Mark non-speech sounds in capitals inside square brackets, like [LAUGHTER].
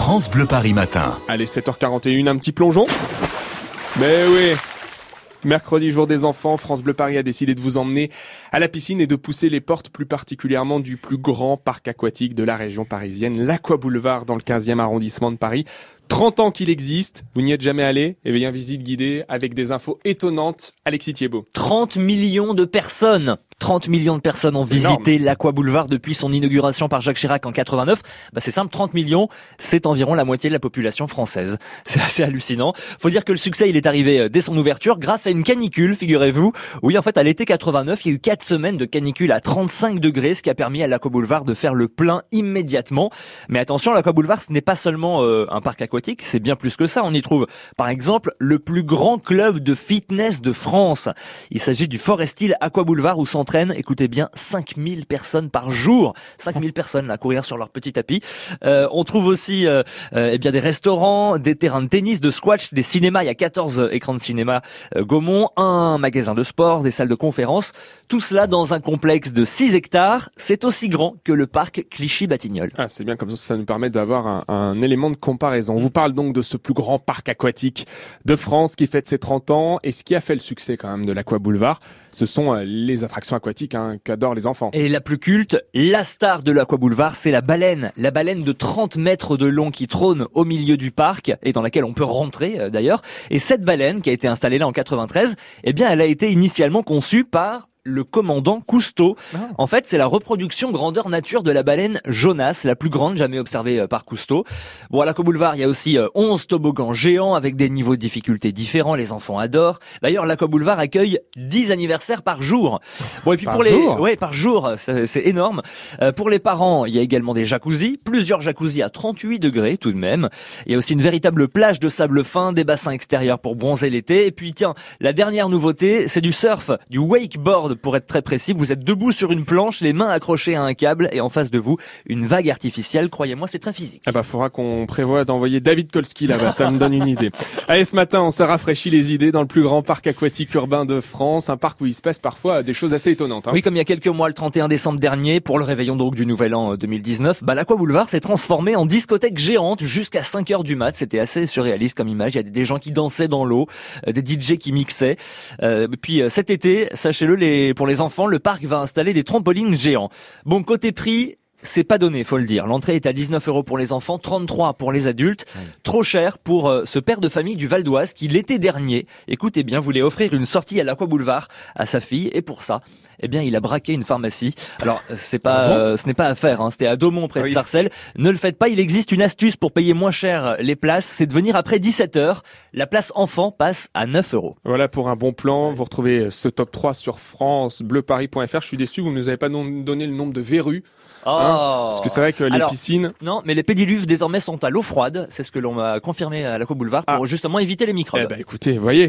France Bleu Paris Matin. Allez, 7h41, un petit plongeon Mais oui Mercredi, jour des enfants, France Bleu Paris a décidé de vous emmener à la piscine et de pousser les portes plus particulièrement du plus grand parc aquatique de la région parisienne, l'Aqua Boulevard dans le 15e arrondissement de Paris. 30 ans qu'il existe, vous n'y êtes jamais allé? Eh bien, visite guidée avec des infos étonnantes. Alexis Thiebaud. 30 millions de personnes 30 millions de personnes ont visité l'Aqua Boulevard depuis son inauguration par Jacques Chirac en 89. Bah c'est simple, 30 millions, c'est environ la moitié de la population française. [LAUGHS] C'est assez hallucinant. Faut dire que le succès, il est arrivé euh, dès son ouverture grâce à une canicule, figurez-vous. Oui, en fait, à l'été 89, il y a eu 4 semaines de canicule à 35 degrés, ce qui a permis à l'Aqua Boulevard de faire le plein immédiatement. Mais attention, l'Aqua Boulevard, ce n'est pas seulement euh, un parc aquatique, c'est bien plus que ça. On y trouve, par exemple, le plus grand club de fitness de France. Il s'agit du Forest Hill Aqua Boulevard où écoutez bien, 5000 personnes par jour. 5000 personnes à courir sur leur petit tapis. Euh, on trouve aussi euh, euh, eh bien des restaurants, des terrains de tennis, de squash, des cinémas. Il y a 14 écrans de cinéma Gaumont, un magasin de sport, des salles de conférence. Tout cela dans un complexe de 6 hectares. C'est aussi grand que le parc Clichy-Batignolles. Ah, c'est bien comme ça, ça nous permet d'avoir un, un élément de comparaison. On vous parle donc de ce plus grand parc aquatique de France qui fête ses 30 ans et ce qui a fait le succès quand même de l'Aqua Boulevard, ce sont les attractions aquatique hein, qu'adorent les enfants. Et la plus culte, la star de l'Aqua Boulevard, c'est la baleine. La baleine de 30 mètres de long qui trône au milieu du parc et dans laquelle on peut rentrer euh, d'ailleurs. Et cette baleine qui a été installée là en 93, eh bien elle a été initialement conçue par le commandant Cousteau. Ah. En fait, c'est la reproduction grandeur nature de la baleine Jonas, la plus grande jamais observée euh, par Cousteau. Bon, à la Boulevard, il y a aussi 11 euh, toboggans géants avec des niveaux de difficulté différents. Les enfants adorent. D'ailleurs, la Boulevard accueille 10 anniversaires par jour. Bon, et puis pour les, ouais, par jour, c'est énorme. Euh, pour les parents, il y a également des jacuzzis, plusieurs jacuzzis à 38 degrés tout de même. Il y a aussi une véritable plage de sable fin, des bassins extérieurs pour bronzer l'été. Et puis, tiens, la dernière nouveauté, c'est du surf, du wakeboard pour être très précis. Vous êtes debout sur une planche, les mains accrochées à un câble et en face de vous, une vague artificielle. Croyez-moi, c'est très physique. Ah bah, faudra qu'on prévoit d'envoyer David Kolski là-bas. ça me donne une idée. [LAUGHS] Allez, ce matin, on se rafraîchit les idées dans le plus grand parc aquatique urbain de France. Un parc où il se passe parfois des choses assez étonnantes. Hein. Oui, comme il y a quelques mois, le 31 décembre dernier, pour le réveillon donc du Nouvel An 2019, euh, bah, l'Aqua Boulevard s'est transformé en discothèque géante jusqu'à 5 heures du mat. C'était assez surréaliste comme image. Il y a des gens qui dansaient dans l'eau, euh, des DJ qui mixaient. Euh, puis cet été, sachez-le, les pour les enfants, le parc va installer des trampolines géants. Bon, côté prix, c'est pas donné, faut le dire. L'entrée est à 19 euros pour les enfants, 33 pour les adultes. Trop cher pour euh, ce père de famille du Val d'Oise qui l'été dernier, écoutez bien, voulait offrir une sortie à l'Aqua Boulevard à sa fille et pour ça, eh bien, il a braqué une pharmacie. Alors, c'est pas, ah euh, ce n'est pas à faire. Hein. C'était à Daumont près de Sarcelles. Ne le faites pas. Il existe une astuce pour payer moins cher les places. C'est de venir après 17 heures. La place enfant passe à 9 euros. Voilà pour un bon plan. Vous retrouvez ce top 3 sur francebleuparis.fr. Je suis déçu, vous ne nous avez pas donné le nombre de verrues Oh. Hein, parce que c'est vrai que les piscines. Non, mais les pédiluves désormais sont à l'eau froide. C'est ce que l'on m'a confirmé à l'Aqua Boulevard pour ah. justement éviter les microbes. Eh ben, écoutez, voyez.